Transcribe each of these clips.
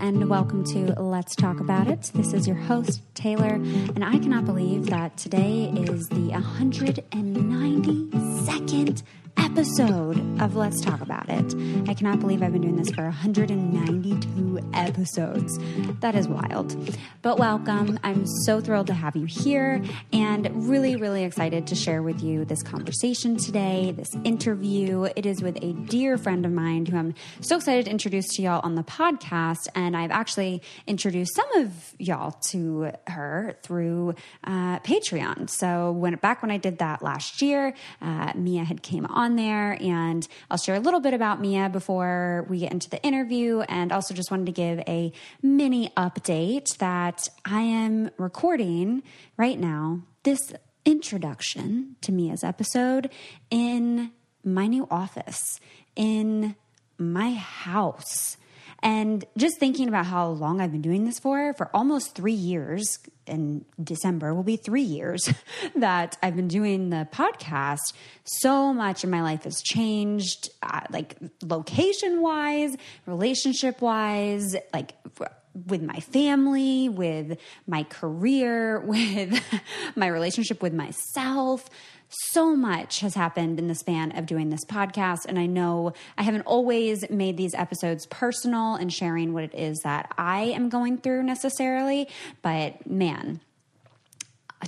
And welcome to Let's Talk About It. This is your host, Taylor, and I cannot believe that today is the 192nd episode of Let's Talk About It. I cannot believe I've been doing this for 192 episodes. That is wild. But welcome. I'm so thrilled to have you here and really, really excited to share with you this conversation today, this interview. It is with a dear friend of mine who I'm so excited to introduce to y'all on the podcast. And I've actually introduced some of y'all to her through uh, Patreon. So when back when I did that last year, uh, Mia had came on there and I'll share a little bit about Mia before we get into the interview and also just wanted to give a mini update that I am recording right now this introduction to Mia's episode in my new office in my house. And just thinking about how long I've been doing this for, for almost three years, in December will be three years that I've been doing the podcast. So much in my life has changed, uh, like location wise, relationship wise, like with my family, with my career, with my relationship with myself so much has happened in the span of doing this podcast. And I know I haven't always made these episodes personal and sharing what it is that I am going through necessarily, but man,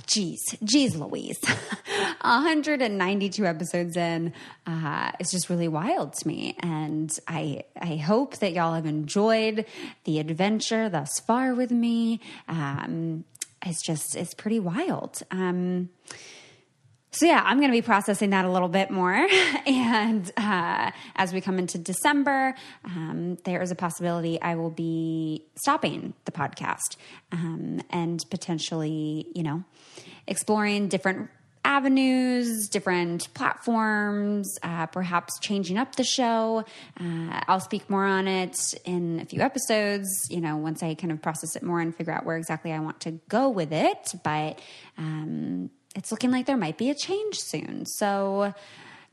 Geez, geez, Louise. 192 episodes in. Uh, it's just really wild to me. And I, I hope that y'all have enjoyed the adventure thus far with me. Um, it's just, it's pretty wild. Um, so yeah, I'm going to be processing that a little bit more. and uh, as we come into December, um, there is a possibility I will be stopping the podcast um, and potentially, you know, exploring different avenues, different platforms, uh, perhaps changing up the show. Uh, I'll speak more on it in a few episodes, you know, once I kind of process it more and figure out where exactly I want to go with it. But, um, it's looking like there might be a change soon. So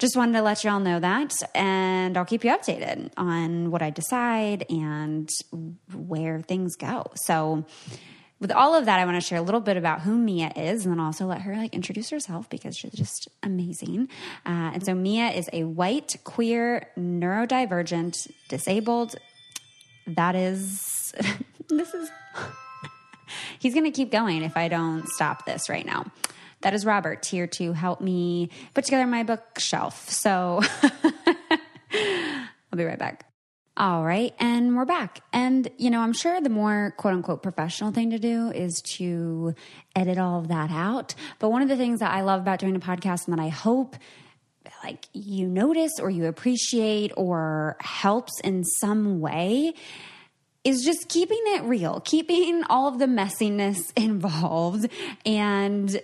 just wanted to let y'all know that. And I'll keep you updated on what I decide and where things go. So, with all of that, I want to share a little bit about who Mia is, and then also let her like introduce herself because she's just amazing. Uh, and so Mia is a white, queer, neurodivergent, disabled. That is, this is. He's going to keep going if I don't stop this right now. That is Robert here to help me put together my bookshelf. So I'll be right back. All right, and we're back. And, you know, I'm sure the more quote unquote professional thing to do is to edit all of that out. But one of the things that I love about doing a podcast and that I hope like you notice or you appreciate or helps in some way is just keeping it real, keeping all of the messiness involved and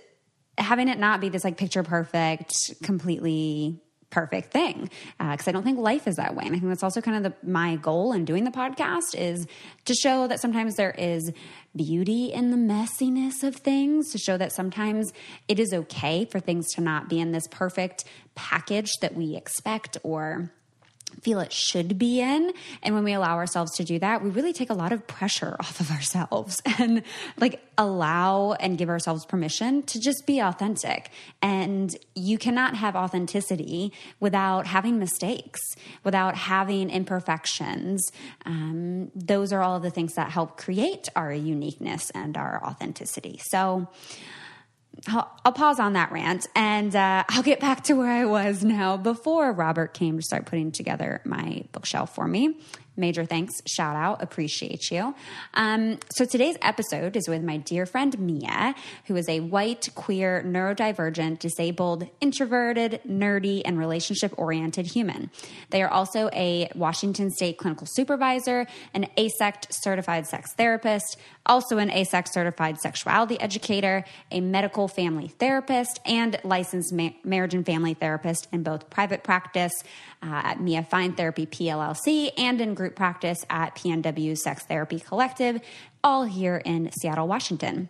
having it not be this like picture perfect, completely perfect thing because uh, I don't think life is that way. And I think that's also kind of the, my goal in doing the podcast is to show that sometimes there is beauty in the messiness of things, to show that sometimes it is okay for things to not be in this perfect package that we expect or feel it should be in. And when we allow ourselves to do that, we really take a lot of pressure off of ourselves and like allow and give ourselves permission to just be authentic. And you cannot have authenticity without having mistakes, without having imperfections. Um, those are all of the things that help create our uniqueness and our authenticity. So, I'll, I'll, pause on that rant and uh, I'll get back to where I was now before Robert came to start putting together my bookshelf for me. Major thanks, shout out, appreciate you. Um, so today's episode is with my dear friend Mia, who is a white, queer, neurodivergent, disabled, introverted, nerdy, and relationship oriented human. They are also a Washington State clinical supervisor, an AASECT certified sex therapist, also an AASECT certified sexuality educator, a medical family therapist, and licensed ma- marriage and family therapist in both private practice uh, at Mia Fine Therapy PLLC and in group practice at PNW Sex Therapy Collective, all here in Seattle, Washington.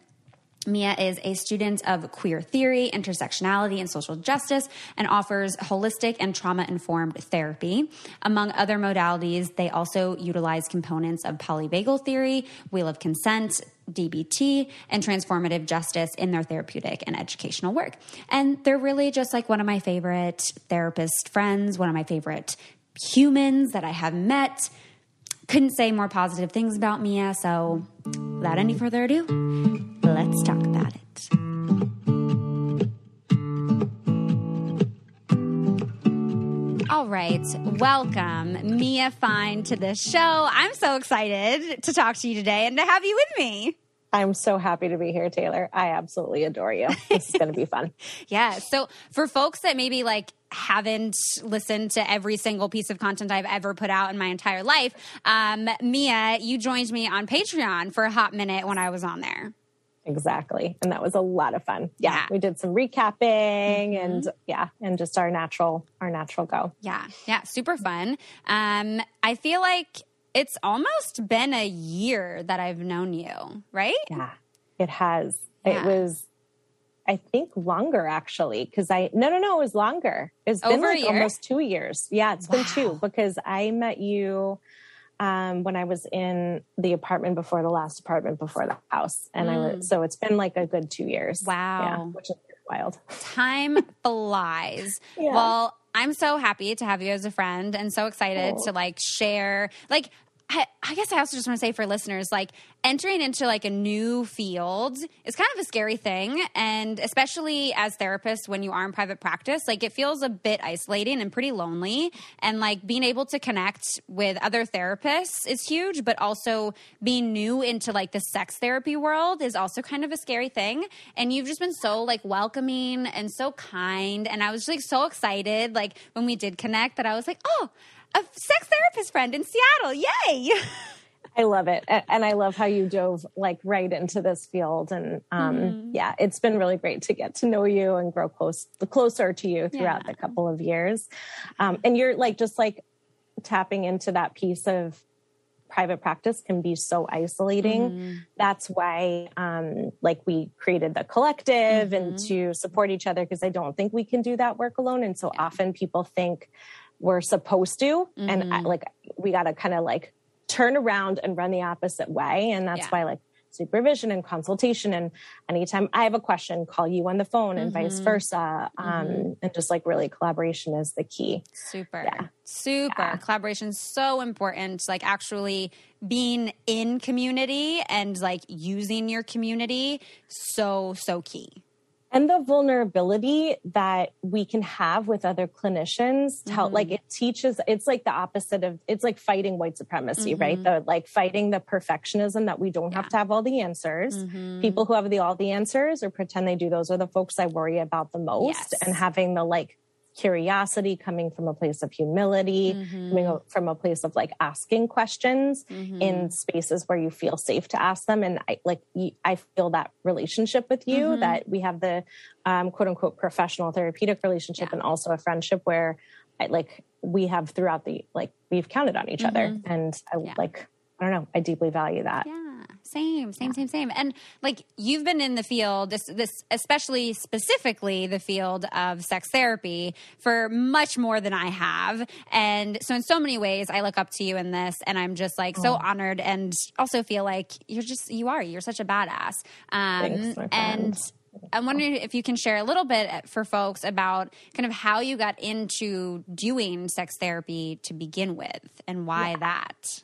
Mia is a student of queer theory, intersectionality, and social justice, and offers holistic and trauma informed therapy. Among other modalities, they also utilize components of polyvagal theory, wheel of consent, DBT, and transformative justice in their therapeutic and educational work. And they're really just like one of my favorite therapist friends, one of my favorite humans that I have met. Couldn't say more positive things about Mia, so without any further ado, let's talk about it. All right, welcome Mia Fine to the show. I'm so excited to talk to you today and to have you with me. I'm so happy to be here, Taylor. I absolutely adore you. This is going to be fun. yeah. So, for folks that maybe like haven't listened to every single piece of content I've ever put out in my entire life, um, Mia, you joined me on Patreon for a hot minute when I was on there. Exactly. And that was a lot of fun. Yeah. yeah. We did some recapping mm-hmm. and yeah, and just our natural our natural go. Yeah. Yeah, super fun. Um I feel like it's almost been a year that I've known you, right? Yeah. It has. Yeah. It was I think longer actually because I no no no it was longer. It's Over been like almost 2 years. Yeah, it's wow. been 2 because I met you um, when I was in the apartment before the last apartment before the house. And mm. I was, so it's been like a good two years. Wow. Yeah, which is wild. Time flies. Yeah. Well, I'm so happy to have you as a friend and so excited oh. to like share. Like, I, I guess I also just want to say for listeners, like entering into like a new field is kind of a scary thing. And especially as therapists, when you are in private practice, like it feels a bit isolating and pretty lonely. And like being able to connect with other therapists is huge, but also being new into like the sex therapy world is also kind of a scary thing. And you've just been so like welcoming and so kind. And I was just, like so excited, like when we did connect, that I was like, oh, a sex therapist friend in Seattle. Yay. I love it. And I love how you dove like right into this field. And um, mm-hmm. yeah, it's been really great to get to know you and grow close, closer to you throughout yeah. the couple of years. Um, and you're like, just like tapping into that piece of private practice can be so isolating. Mm-hmm. That's why, um, like we created the collective mm-hmm. and to support each other because I don't think we can do that work alone. And so yeah. often people think, we're supposed to mm-hmm. and I, like we got to kind of like turn around and run the opposite way and that's yeah. why like supervision and consultation and anytime i have a question call you on the phone and mm-hmm. vice versa um, mm-hmm. and just like really collaboration is the key super yeah. super yeah. collaboration is so important like actually being in community and like using your community so so key and the vulnerability that we can have with other clinicians to help, mm-hmm. like it teaches it's like the opposite of it's like fighting white supremacy mm-hmm. right the like fighting the perfectionism that we don't yeah. have to have all the answers mm-hmm. people who have the all the answers or pretend they do those are the folks i worry about the most yes. and having the like curiosity, coming from a place of humility, mm-hmm. coming from a place of like asking questions mm-hmm. in spaces where you feel safe to ask them. And I like, I feel that relationship with you mm-hmm. that we have the um, quote unquote professional therapeutic relationship yeah. and also a friendship where I like, we have throughout the, like, we've counted on each other. Mm-hmm. And I yeah. like, I don't know, I deeply value that. Yeah. Same, same, yeah. same, same. And like you've been in the field, this, this, especially specifically the field of sex therapy for much more than I have. And so, in so many ways, I look up to you in this, and I'm just like so oh. honored, and also feel like you're just you are you're such a badass. Um, Thanks, and I'm wondering if you can share a little bit for folks about kind of how you got into doing sex therapy to begin with, and why yeah. that.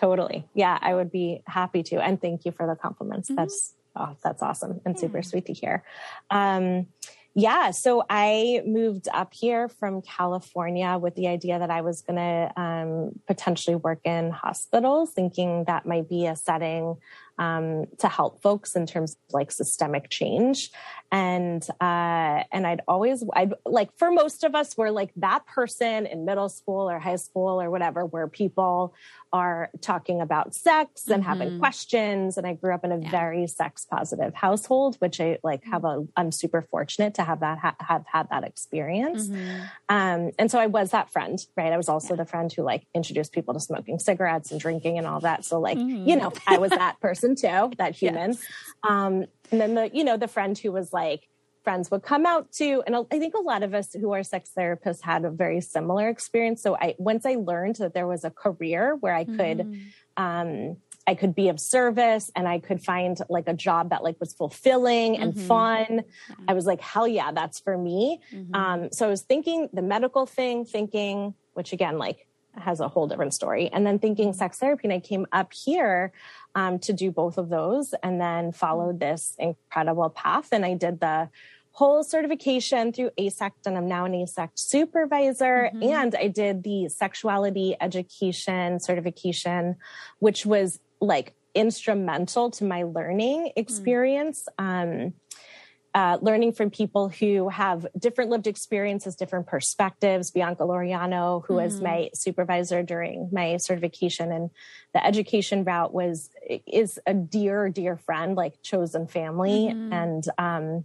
Totally. Yeah, I would be happy to. And thank you for the compliments. Mm-hmm. That's oh, that's awesome and super sweet to hear. Um, yeah, so I moved up here from California with the idea that I was going to um, potentially work in hospitals, thinking that might be a setting um, to help folks in terms of like systemic change. And uh, and I'd always I'd like for most of us, we're like that person in middle school or high school or whatever, where people are talking about sex and mm-hmm. having questions. And I grew up in a yeah. very sex positive household, which I like have a, I'm super fortunate to have that, ha- have had that experience. Mm-hmm. Um, and so I was that friend, right? I was also yeah. the friend who like introduced people to smoking cigarettes and drinking and all that. So like, mm-hmm. you know, I was that person too, that human. Yes. Um, and then the, you know, the friend who was like, friends would come out to and i think a lot of us who are sex therapists had a very similar experience so i once i learned that there was a career where i could mm. um, i could be of service and i could find like a job that like was fulfilling and mm-hmm. fun i was like hell yeah that's for me mm-hmm. um, so i was thinking the medical thing thinking which again like has a whole different story and then thinking sex therapy and i came up here um, to do both of those and then followed this incredible path. And I did the whole certification through AASECT, and I'm now an AASECT supervisor. Mm-hmm. And I did the sexuality education certification, which was like instrumental to my learning mm. experience. Mm. Um, uh, learning from people who have different lived experiences, different perspectives. Bianca Laureano, who mm-hmm. was my supervisor during my certification and the education route, was is a dear, dear friend, like chosen family, mm-hmm. and um,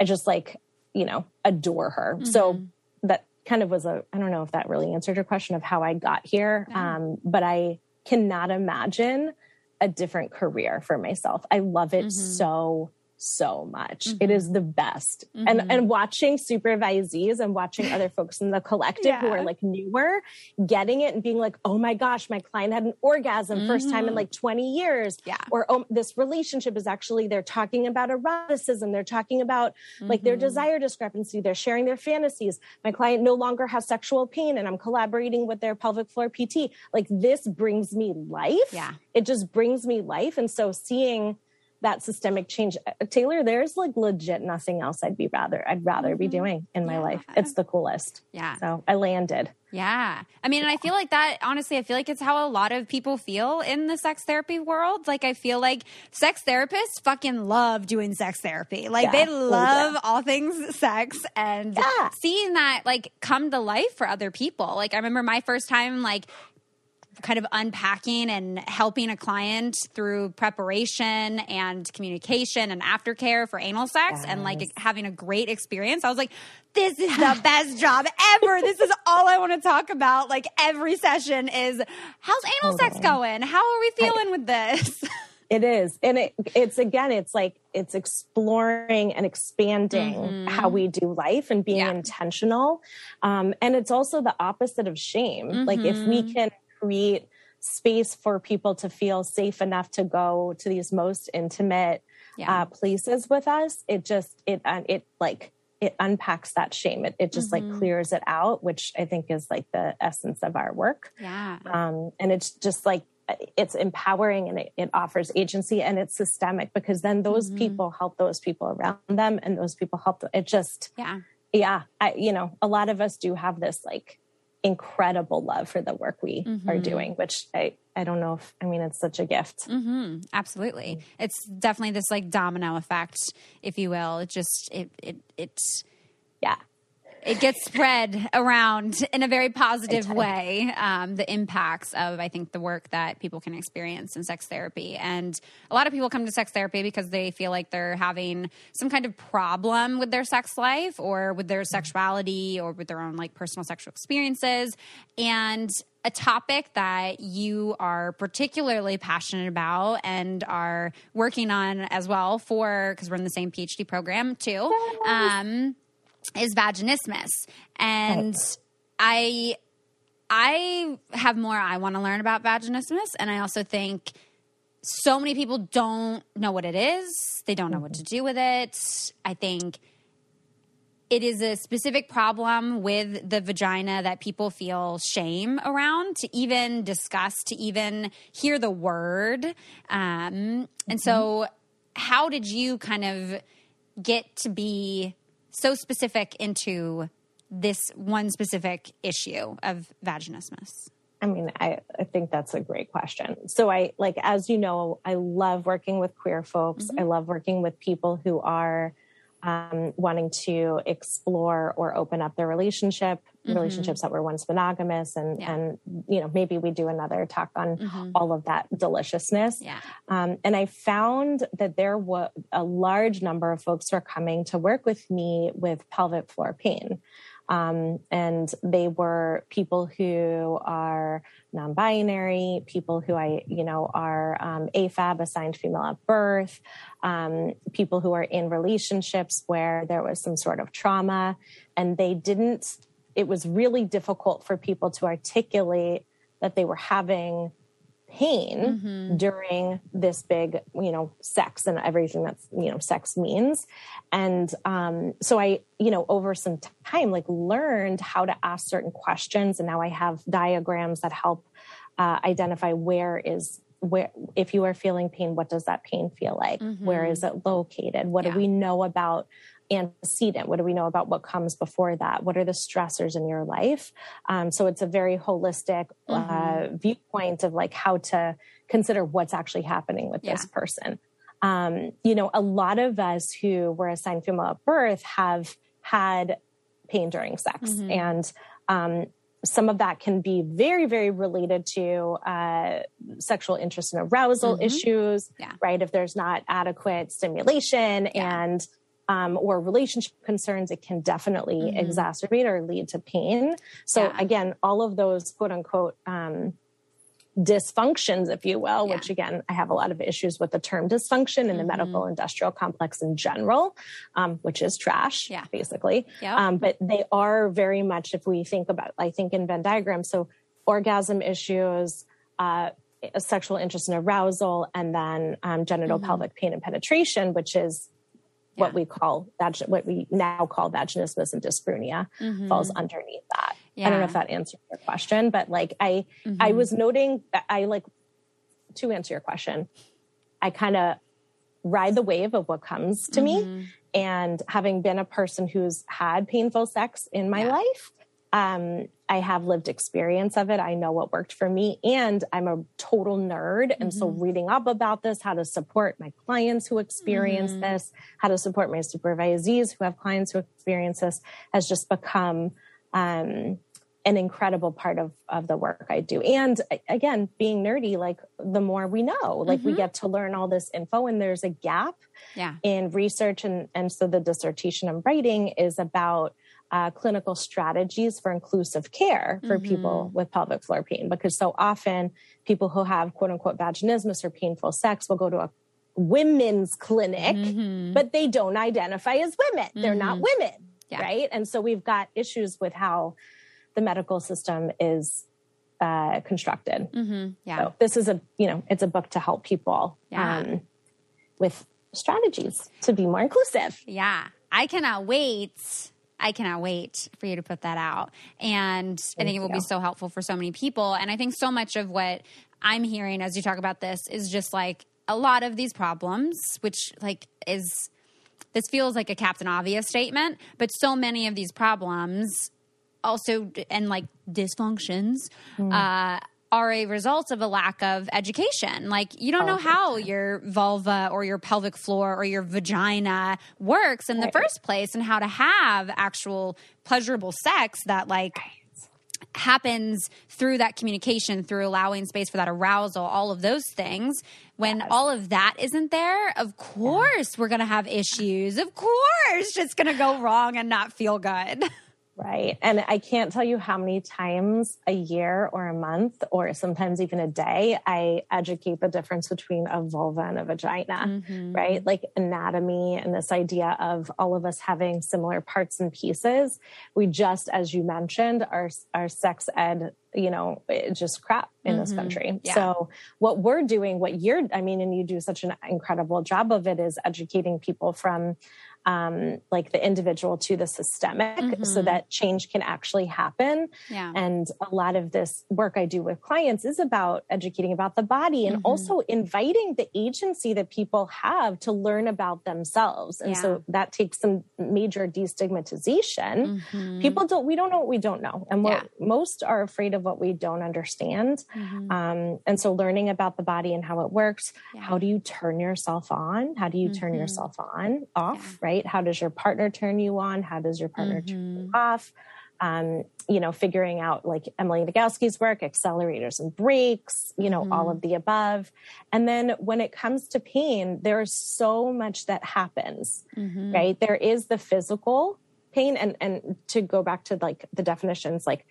I just like you know adore her. Mm-hmm. So that kind of was a I don't know if that really answered your question of how I got here, yeah. um, but I cannot imagine a different career for myself. I love it mm-hmm. so so much. Mm-hmm. It is the best. Mm-hmm. And and watching supervisees and watching other folks in the collective yeah. who are like newer getting it and being like, "Oh my gosh, my client had an orgasm mm-hmm. first time in mm-hmm. like 20 years." Yeah. Or oh, this relationship is actually they're talking about eroticism, they're talking about like their mm-hmm. desire discrepancy, they're sharing their fantasies. My client no longer has sexual pain and I'm collaborating with their pelvic floor PT. Like this brings me life. Yeah. It just brings me life and so seeing that systemic change. Uh, Taylor, there's like legit nothing else I'd be rather I'd rather mm-hmm. be doing in my yeah. life. It's the coolest. Yeah. So I landed. Yeah. I mean, and I feel like that, honestly, I feel like it's how a lot of people feel in the sex therapy world. Like, I feel like sex therapists fucking love doing sex therapy. Like, yeah. they love yeah. all things sex and yeah. seeing that, like, come to life for other people. Like, I remember my first time, like, kind of unpacking and helping a client through preparation and communication and aftercare for anal sex yes. and like having a great experience. I was like, this is the best job ever. This is all I want to talk about. Like every session is how's anal sex going? How are we feeling I, with this? It is. And it, it's again, it's like it's exploring and expanding mm-hmm. how we do life and being yeah. intentional. Um, and it's also the opposite of shame. Mm-hmm. Like if we mm-hmm. can create space for people to feel safe enough to go to these most intimate yeah. uh, places with us it just it uh, it like it unpacks that shame it, it just mm-hmm. like clears it out which i think is like the essence of our work yeah um and it's just like it's empowering and it, it offers agency and it's systemic because then those mm-hmm. people help those people around them and those people help them. it just yeah yeah i you know a lot of us do have this like incredible love for the work we mm-hmm. are doing, which I, I don't know if, I mean, it's such a gift. Mm-hmm. Absolutely. It's definitely this like domino effect, if you will. It just, it, it, it's, yeah it gets spread around in a very positive way. Um, the impacts of, I think, the work that people can experience in sex therapy. And a lot of people come to sex therapy because they feel like they're having some kind of problem with their sex life or with their sexuality or with their own like personal sexual experiences. And a topic that you are particularly passionate about and are working on as well for because we're in the same PhD program too. Um, is vaginismus. And I I have more I want to learn about vaginismus and I also think so many people don't know what it is. They don't know what to do with it. I think it is a specific problem with the vagina that people feel shame around to even discuss, to even hear the word. Um, and so, how did you kind of get to be so specific into this one specific issue of vaginismus? I mean, I, I think that's a great question. So I like, as you know, I love working with queer folks. Mm-hmm. I love working with people who are um, wanting to explore or open up their relationship, mm-hmm. relationships that were once monogamous, and yeah. and you know maybe we do another talk on mm-hmm. all of that deliciousness. Yeah. Um, and I found that there was a large number of folks who are coming to work with me with pelvic floor pain. Um, and they were people who are non-binary, people who I, you know, are um, AFAB, assigned female at birth, um, people who are in relationships where there was some sort of trauma, and they didn't. It was really difficult for people to articulate that they were having pain mm-hmm. during this big, you know, sex and everything that's, you know, sex means. And um, so I, you know, over some time, like learned how to ask certain questions. And now I have diagrams that help uh, identify where is where if you are feeling pain what does that pain feel like mm-hmm. where is it located what yeah. do we know about antecedent? What do we know about what comes before that? What are the stressors in your life? Um, so it's a very holistic uh, mm-hmm. uh, viewpoint of like how to consider what's actually happening with yeah. this person. Um, you know, a lot of us who were assigned female at birth have had pain during sex, mm-hmm. and um, some of that can be very, very related to uh, sexual interest and arousal mm-hmm. issues, yeah. right? If there's not adequate stimulation yeah. and um, or relationship concerns, it can definitely mm-hmm. exacerbate or lead to pain. So yeah. again, all of those quote unquote um, dysfunctions, if you will, yeah. which again, I have a lot of issues with the term dysfunction in mm-hmm. the medical industrial complex in general, um, which is trash, yeah. basically. Yep. Um, but they are very much, if we think about, I think in Venn diagram, so orgasm issues, uh, sexual interest and arousal, and then um, genital mm-hmm. pelvic pain and penetration, which is what we call vag- what we now call vaginismus and dyspareunia mm-hmm. falls underneath that. Yeah. I don't know if that answers your question, but like I mm-hmm. I was noting that I like to answer your question, I kind of ride the wave of what comes to mm-hmm. me. And having been a person who's had painful sex in my yeah. life, um, I have lived experience of it. I know what worked for me, and I'm a total nerd. And mm-hmm. so, reading up about this, how to support my clients who experience mm-hmm. this, how to support my supervisees who have clients who experience this, has just become um, an incredible part of of the work I do. And again, being nerdy, like the more we know, like mm-hmm. we get to learn all this info, and there's a gap yeah. in research, and and so the dissertation I'm writing is about uh, clinical strategies for inclusive care for mm-hmm. people with pelvic floor pain because so often people who have quote unquote vaginismus or painful sex will go to a women's clinic mm-hmm. but they don't identify as women mm-hmm. they're not mm-hmm. women yeah. right and so we've got issues with how the medical system is uh, constructed mm-hmm. yeah so this is a you know it's a book to help people yeah. um, with strategies to be more inclusive yeah i cannot wait I cannot wait for you to put that out. And Thank I think it will you. be so helpful for so many people. And I think so much of what I'm hearing as you talk about this is just like a lot of these problems, which like is this feels like a Captain Obvious statement, but so many of these problems also and like dysfunctions mm. uh, are a result of a lack of education. Like you don't know how your vulva or your pelvic floor or your vagina works in the first place and how to have actual pleasurable sex that like happens through that communication, through allowing space for that arousal, all of those things. When yes. all of that isn't there, of course yeah. we're going to have issues. Of course it's going to go wrong and not feel good. Right. And I can't tell you how many times a year or a month or sometimes even a day I educate the difference between a vulva and a vagina, mm-hmm. right? Like anatomy and this idea of all of us having similar parts and pieces. We just, as you mentioned, our, our sex ed you know, just crap in mm-hmm. this country. Yeah. So what we're doing, what you're, I mean, and you do such an incredible job of it is educating people from um, like the individual to the systemic mm-hmm. so that change can actually happen. Yeah. And a lot of this work I do with clients is about educating about the body and mm-hmm. also inviting the agency that people have to learn about themselves. And yeah. so that takes some major destigmatization. Mm-hmm. People don't, we don't know what we don't know. And what yeah. most are afraid of what we don't understand. Mm-hmm. Um, and so learning about the body and how it works, how do you turn yourself on? How do you turn mm-hmm. yourself on, off, right? Right? How does your partner turn you on? How does your partner mm-hmm. turn you off? Um, you know, figuring out like Emily Nagoski's work, accelerators and brakes, you know, mm-hmm. all of the above. And then when it comes to pain, there's so much that happens, mm-hmm. right? There is the physical pain. And, and to go back to like the definitions, like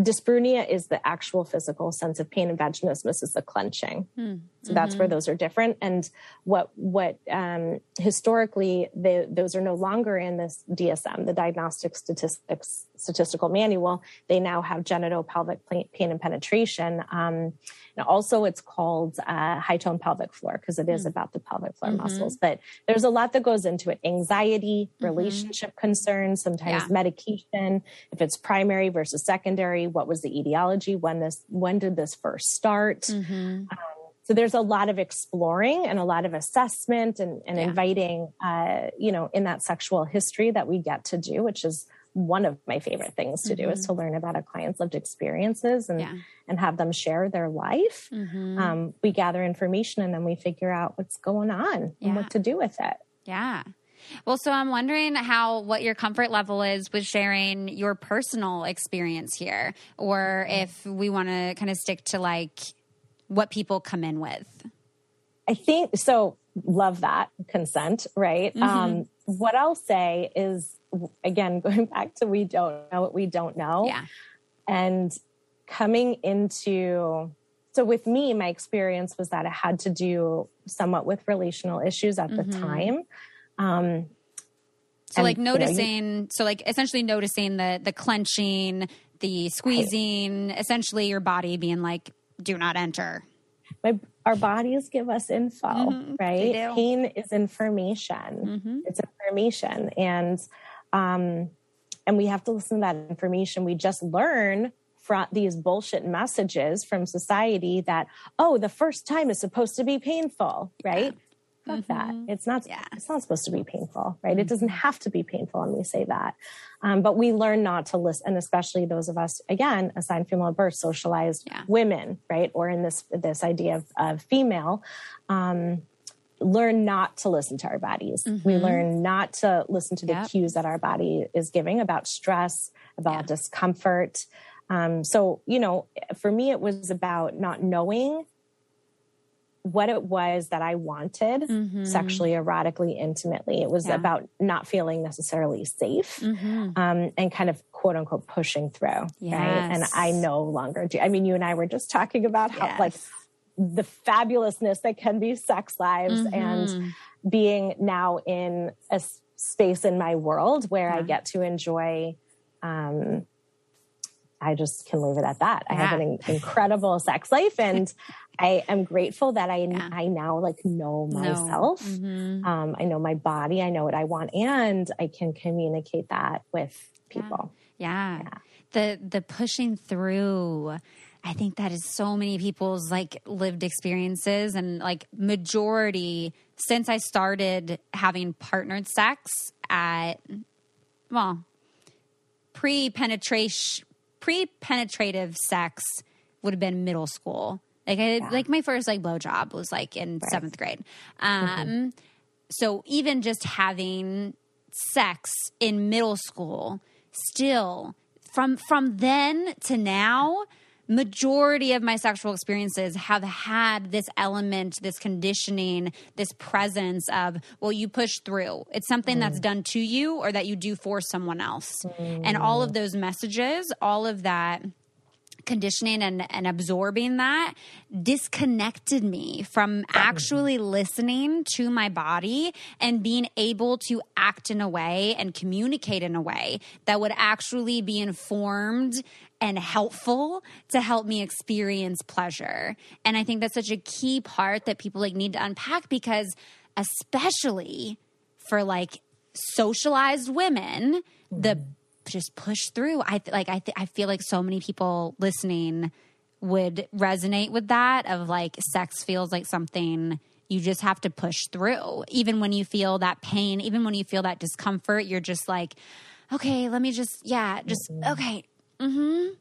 dyspareunia is the actual physical sense of pain and vaginismus is the clenching mm. so mm-hmm. that's where those are different and what what um, historically they, those are no longer in this dsm the diagnostic statistics statistical manual they now have genitopelvic pain and penetration um, and also it's called uh, high tone pelvic floor because it is mm. about the pelvic floor mm-hmm. muscles but there's a lot that goes into it anxiety mm-hmm. relationship concerns sometimes yeah. medication if it's primary versus secondary what was the etiology when this when did this first start mm-hmm. um, so there's a lot of exploring and a lot of assessment and, and yeah. inviting uh, you know in that sexual history that we get to do which is one of my favorite things to mm-hmm. do is mm-hmm. to learn about a client's lived experiences and yeah. and have them share their life mm-hmm. um, we gather information and then we figure out what's going on yeah. and what to do with it yeah well, so I'm wondering how what your comfort level is with sharing your personal experience here, or if we want to kind of stick to like what people come in with. I think so. Love that consent, right? Mm-hmm. Um, what I'll say is, again, going back to we don't know what we don't know. Yeah. And coming into, so with me, my experience was that it had to do somewhat with relational issues at mm-hmm. the time. Um, so and, like noticing, you know, you, so like essentially noticing the the clenching, the squeezing, right. essentially your body being like, "Do not enter." My, our bodies give us info, mm-hmm, right? Pain is information. Mm-hmm. It's information, and um, and we have to listen to that information. We just learn from these bullshit messages from society that oh, the first time is supposed to be painful, right? Yeah fuck mm-hmm. that. It's not, yeah. it's not supposed to be painful, right? Mm-hmm. It doesn't have to be painful. And we say that. Um, but we learn not to listen. And especially those of us, again, assigned female at birth, socialized yeah. women, right? Or in this, this idea of, of female, um, learn not to listen to our bodies. Mm-hmm. We learn not to listen to the yep. cues that our body is giving about stress, about yeah. discomfort. Um, so, you know, for me, it was about not knowing what it was that I wanted mm-hmm. sexually, erotically, intimately. It was yeah. about not feeling necessarily safe mm-hmm. um, and kind of quote unquote pushing through. Yes. Right. And I no longer do. I mean, you and I were just talking about how yes. like the fabulousness that can be sex lives mm-hmm. and being now in a space in my world where yeah. I get to enjoy um, I just can leave it at that. Yeah. I have an incredible sex life and I am grateful that I yeah. I now like know myself. No. Mm-hmm. Um, I know my body. I know what I want, and I can communicate that with people. Yeah. yeah. The the pushing through. I think that is so many people's like lived experiences and like majority since I started having partnered sex at well pre penetration pre penetrative sex would have been middle school like I yeah. like my first like blowjob was like in right. seventh grade. Um, mm-hmm. so even just having sex in middle school, still from from then to now, majority of my sexual experiences have had this element, this conditioning, this presence of, well, you push through. It's something mm. that's done to you or that you do for someone else. Mm. And all of those messages, all of that conditioning and, and absorbing that disconnected me from actually listening to my body and being able to act in a way and communicate in a way that would actually be informed and helpful to help me experience pleasure. And I think that's such a key part that people like need to unpack because especially for like socialized women, the just push through. I th- like I th- I feel like so many people listening would resonate with that of like sex feels like something you just have to push through. Even when you feel that pain, even when you feel that discomfort, you're just like, okay, let me just yeah, just okay. Mhm.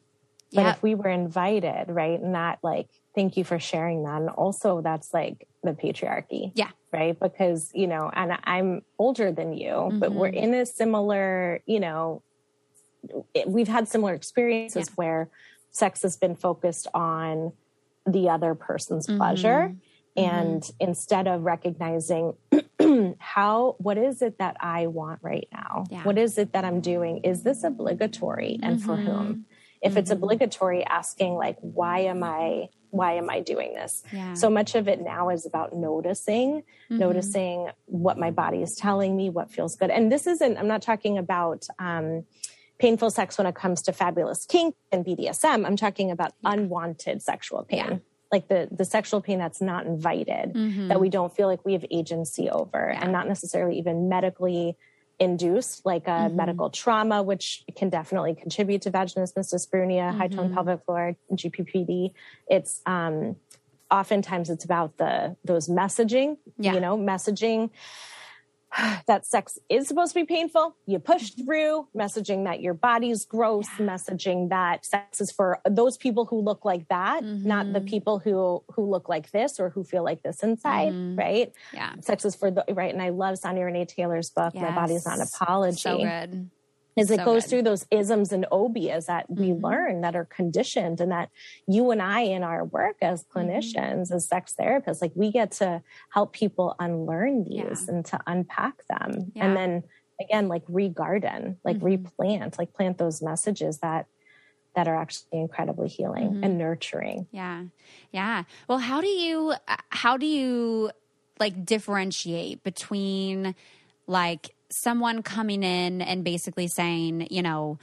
But if we were invited, right, Not like, thank you for sharing that. And also, that's like the patriarchy. Yeah. Right. Because, you know, and I'm older than you, but we're Mm-hmm. in a similar, you know, we've had similar experiences Yeah. where sex has been focused on the other person's Mm-hmm. pleasure. And instead of recognizing how, what is it that I want right now? Yeah. What is it that I'm doing? Is this obligatory and for Mm-hmm. whom? If it's obligatory, asking like, why am I, why am I doing this? Yeah. So much of it now is about noticing, Mm-hmm. noticing what my body is telling me, what feels good. And this isn't, I'm not talking about, um, painful sex when it comes to fabulous kink and BDSM. I'm talking about unwanted sexual pain. Yeah. Like the the sexual pain that's not invited, Mm-hmm. that we don't feel like we have agency over, and not necessarily even medically induced, like a Mm-hmm. medical trauma, which can definitely contribute to vaginismus, dyspareunia, high tone Mm-hmm. pelvic floor, GPPD. It's um, oftentimes it's about the those messaging, Yeah. you know, messaging that sex is supposed to be painful. You push mm-hmm. through messaging that your body's gross, messaging that sex is for those people who look like that, not the mm-hmm. people who who look like this or who feel like this inside, mm-hmm. right? Yeah. Sex is for the right. And I love Sonya Renee Taylor's book, My Body's Not an Apology So good. Is it So goes good. through those isms and obias that we Mm-hmm. learn that are conditioned and that you and I in our work as Mm-hmm. clinicians, as sex therapists, like we get to help people unlearn these Yeah. and to unpack them. Yeah. Mm-hmm. And then again, like regarden, like replant, like plant those messages that that are actually incredibly healing Mm-hmm. and nurturing. Yeah. Yeah. Well, how do you uh, how do you like differentiate between like someone coming in and basically saying, you know,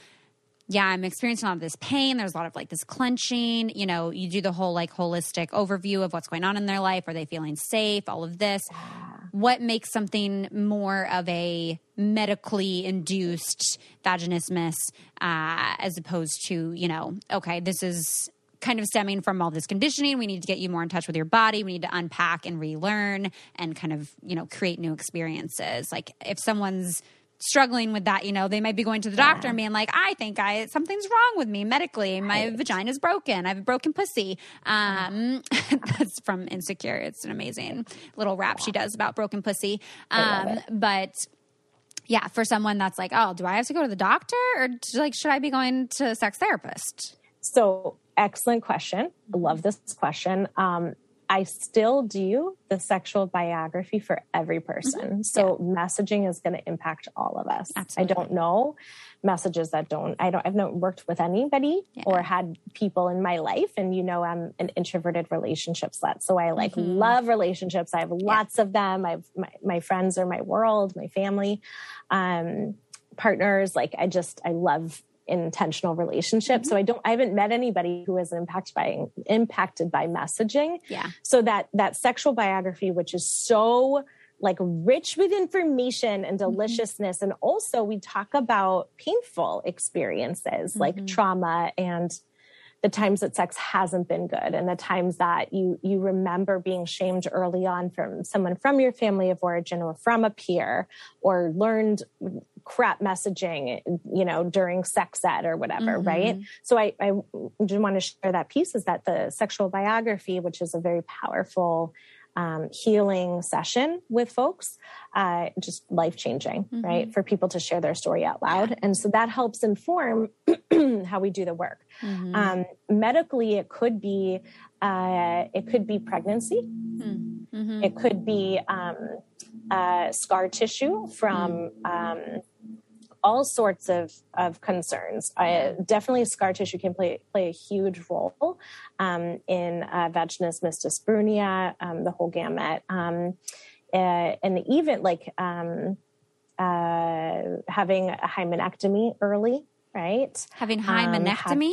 yeah, I'm experiencing a lot of this pain. There's a lot of like this clenching. You know, you do the whole like holistic overview of what's going on in their life. Are they feeling safe? All of this. What makes something more of a medically induced vaginismus uh, as opposed to, you know, okay, this is kind of stemming from all this conditioning. We need to get you more in touch with your body. We need to unpack and relearn and kind of, you know, create new experiences. Like if someone's struggling with that, you know, they might be going to the doctor and being like, I think I something's wrong with me medically. My vagina's broken. I have a broken pussy. Um, that's from Insecure. It's an amazing little rap she does about broken pussy. Um, but yeah, for someone that's like, oh, do I have to go to the doctor or like should I be going to a sex therapist? So excellent question. I love this question. Um, I still do the sexual biography for every person. So messaging is going to impact all of us. Absolutely. I don't know messages that don't, I don't, I've not worked with anybody or had people in my life. And you know, I'm an introverted relationship slut. So I like love relationships. I have lots of them. I've, my, my friends are my world, my family, um, partners. Like I just, I love intentional relationships. So mm-hmm. I don't, I haven't met anybody who is impacted by impacted by messaging. Yeah. So that that sexual biography, which is so like rich with information and mm-hmm. deliciousness, and also we talk about painful experiences like mm-hmm. trauma and the times that sex hasn't been good and the times that you you remember being shamed early on from someone from your family of origin or from a peer or learned crap messaging you know during sex ed or whatever right so i i just want to share that piece is that the sexual biography which is a very powerful um, healing session with folks, uh, just life changing, right? For people to share their story out loud. And so that helps inform how we do the work. Um, medically, it could be, uh, it could be pregnancy. It could be um, uh, scar tissue from um, all sorts of, of concerns. Uh, definitely, scar tissue can play play a huge role um, in uh, vaginismus dyspareunia, um, the whole gamut, um, uh, and even like um, uh, having a hymenectomy early, right? Having Um, hymenectomy?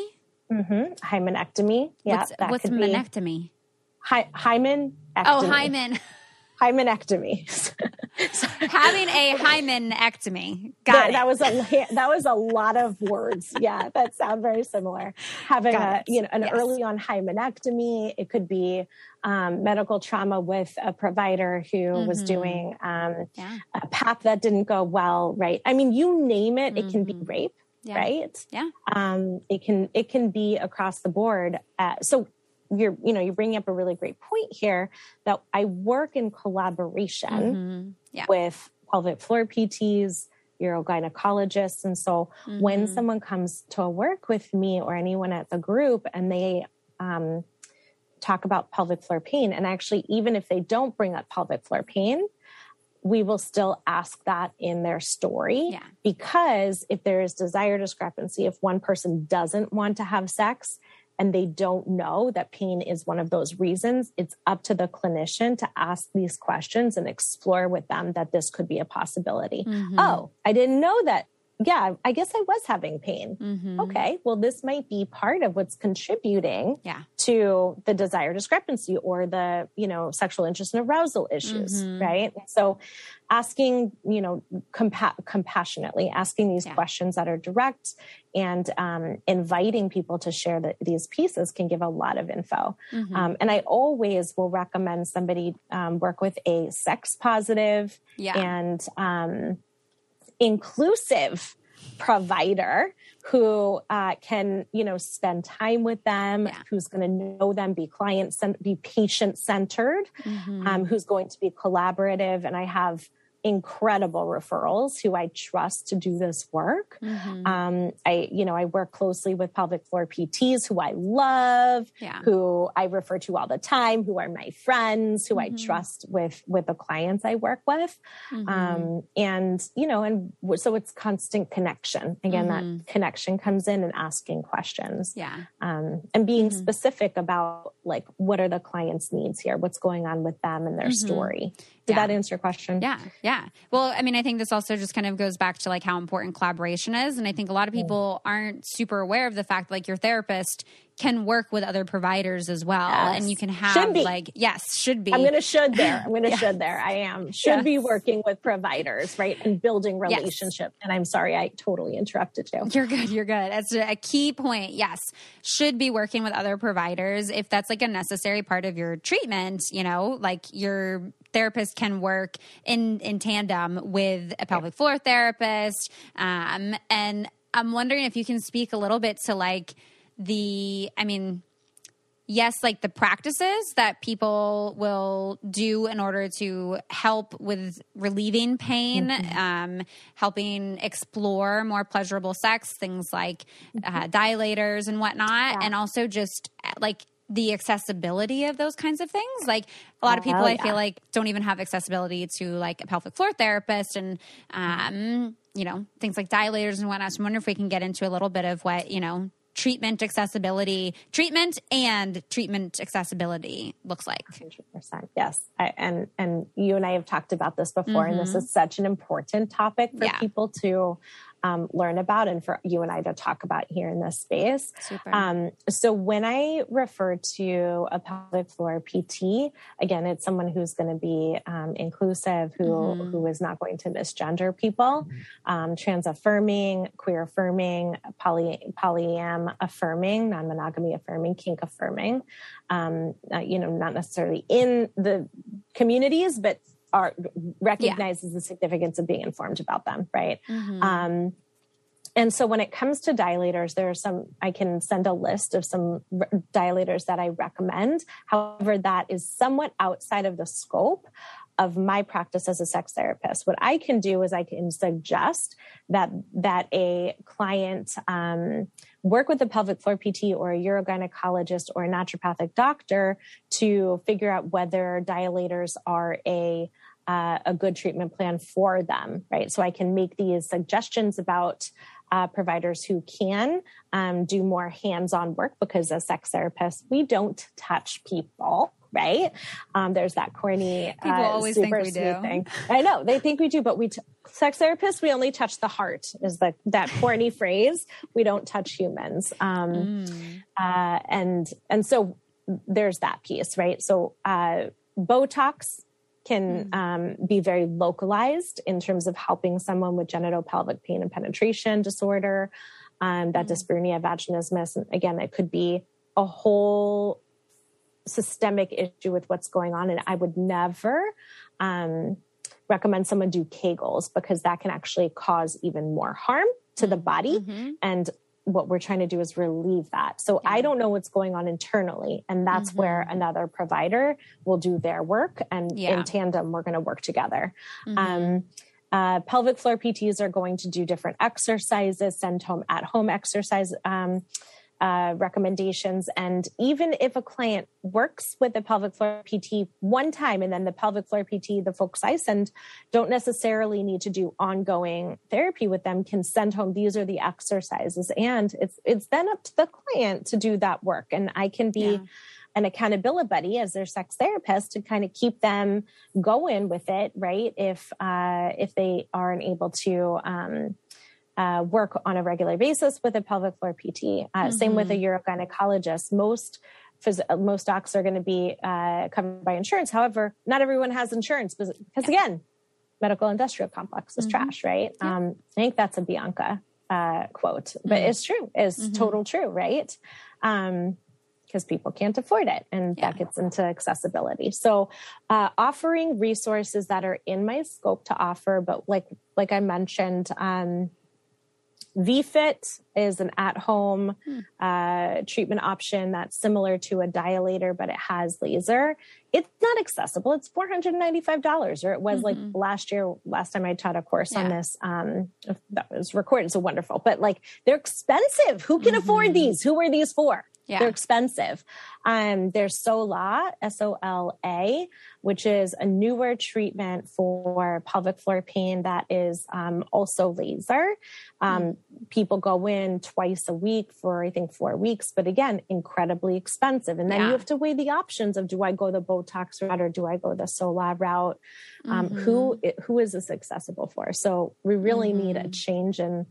hmm Hymenectomy, yeah, what's that what's could be hy- hymenectomy. Oh, hymen. hymenectomy. Having a hymenectomy. Got that, it. That was a that was a lot of words. Yeah, that sound very similar. Having Got a it. you know an yes. early on hymenectomy. It could be um, medical trauma with a provider who mm-hmm. was doing um, yeah. a path that didn't go well. Right. I mean, you name it. Mm-hmm. It can be mm-hmm. rape. Yeah. Right. Yeah. Um, it can it can be across the board. Uh, so you're you know you're bringing up a really great point here that I work in collaboration mm-hmm. yeah. with pelvic floor PTs, urogynecologists, and so mm-hmm. when someone comes to work with me or anyone at the group and they um, talk about pelvic floor pain, and actually even if they don't bring up pelvic floor pain, we will still ask that in their story yeah. because if there is desire discrepancy, if one person doesn't want to have sex, and they don't know that pain is one of those reasons, it's up to the clinician to ask these questions and explore with them that this could be a possibility. Mm-hmm. Oh, I didn't know that yeah, I guess I was having pain. Mm-hmm. Okay, well, this might be part of what's contributing yeah. to the desire discrepancy or the, you know, sexual interest and arousal issues, mm-hmm. right? So asking, you know, compa- compassionately, asking these yeah. questions that are direct and um, inviting people to share the, these pieces can give a lot of info. Mm-hmm. Um, and I always will recommend somebody um, work with a sex positive yeah. and, um, inclusive provider who uh, can you know spend time with them yeah. who's going to know them be client be patient centered mm-hmm. um, who's going to be collaborative and i have incredible referrals who I trust to do this work. Mm-hmm. Um, I, you know, I work closely with pelvic floor PTs who I love, yeah. who I refer to all the time, who are my friends, who mm-hmm. I trust with with the clients I work with, mm-hmm. um, and you know, and so it's constant connection. Again, that mm-hmm. connection comes in and asking questions, yeah, um, and being mm-hmm. specific about like what are the client's needs here, what's going on with them and their mm-hmm. story. Did yeah. that answer your question? Yeah. Yeah. Well, I mean, I think this also just kind of goes back to like how important collaboration is. And I think a lot of people aren't super aware of the fact like your therapist can work with other providers as well. Yes. And you can have like, yes, should be. I'm going to should there. I'm going to yes. should there. I am. Should yes. be working with providers, right? And building relationship. And I'm sorry, I totally interrupted you. You're good. You're good. That's a key point. Yes. Should be working with other providers. If that's like a necessary part of your treatment, you know, like your therapist can work in, in tandem with a pelvic floor therapist. Um, and I'm wondering if you can speak a little bit to like, the, I mean, yes, like the practices that people will do in order to help with relieving pain, mm-hmm. um, helping explore more pleasurable sex, things like uh, mm-hmm. dilators and whatnot, yeah. and also just like the accessibility of those kinds of things. Like a lot of people, I feel like don't even have accessibility to like a pelvic floor therapist and, um, you know, things like dilators and whatnot. So I wonder if we can get into a little bit of what, you know, treatment accessibility, treatment and treatment accessibility looks like. 100%. Yes. I, and, and you and I have talked about this before, mm-hmm. and this mm-hmm. is such an important topic for yeah. people to um, learn about and for you and I to talk about here in this space. Um, so when I refer to a pelvic floor PT, again, it's someone who's going to be um, inclusive, who, mm-hmm. who is not going to misgender people, um, trans affirming, queer affirming, poly, polyam affirming, non monogamy affirming, kink affirming. Um, uh, you know, not necessarily in the communities, but are recognizes yeah. the significance of being informed about them, right? Mm-hmm. Um, and so when it comes to dilators, there are some, I can send a list of some dilators that I recommend. However, that is somewhat outside of the scope of my practice as a sex therapist. What I can do is I can suggest that that a client um, work with a pelvic floor PT or a urogynecologist or a naturopathic doctor to figure out whether dilators are a uh, a good treatment plan for them, right? So I can make these suggestions about uh, providers who can um, do more hands-on work because as sex therapists, we don't touch people right? Um, there's that corny. People uh, always think we do. Thing. I know they think we do, but we t- sex therapists we only touch the heart. Is the that corny phrase? We don't touch humans. Um, mm. uh, and and so there's that piece, right? So uh, Botox can um, be very localized in terms of helping someone with genitopelvic pain and penetration disorder, um, that dyspareunia vaginismus. And again, it could be a whole systemic issue with what's going on. And I would never um, recommend someone do Kegels because that can actually cause even more harm to the body. Mm-hmm. And what we're trying to do is relieve that. So I don't know what's going on internally. And that's Mm-hmm. where another provider will do their work. And Yeah. in tandem, we're going to work together. Mhm. Um, uh, pelvic floor PTs are going to do different exercises, send home at home exercise um, uh, recommendations. And even if a client works with a pelvic floor PT one time and then the pelvic floor PT, the folks I send don't necessarily need to do ongoing therapy with them, can send home these are the exercises. And it's it's then up to the client to do that work. And I can be Yeah. an accountability buddy as their sex therapist to kind of keep them going with it, right? If uh, if they aren't able to um, uh, work on a regular basis with a pelvic floor PT. Uh, Same with a urogynecologist. Most phys- uh, most docs are going to be uh, covered by insurance. However, not everyone has insurance because, because again, medical industrial complex is trash, right? Um, I think that's a Bianca uh, quote, but it's true. It's total true, right? Um, because people can't afford it and that gets into accessibility so uh, offering resources that are in my scope to offer but like like i mentioned um, VFit is an at-home uh, treatment option that's similar to a dilator, but it has laser. It's not accessible. It's four hundred ninety-five dollars, or it was like last year. Last time I taught a course on this, um, that was recorded, so wonderful. But like, they're expensive. Who can afford these? Who are these for? Yeah. They're expensive. Um, there's SOLA, S O L A, which is a newer treatment for pelvic floor pain that is um, also laser. Um, People go in twice a week for, I think, four weeks, but again, incredibly expensive. And then Yeah. you have to weigh the options of do I go the Botox route or do I go the SOLA route? Um, Who who is this accessible for? So we really need a change in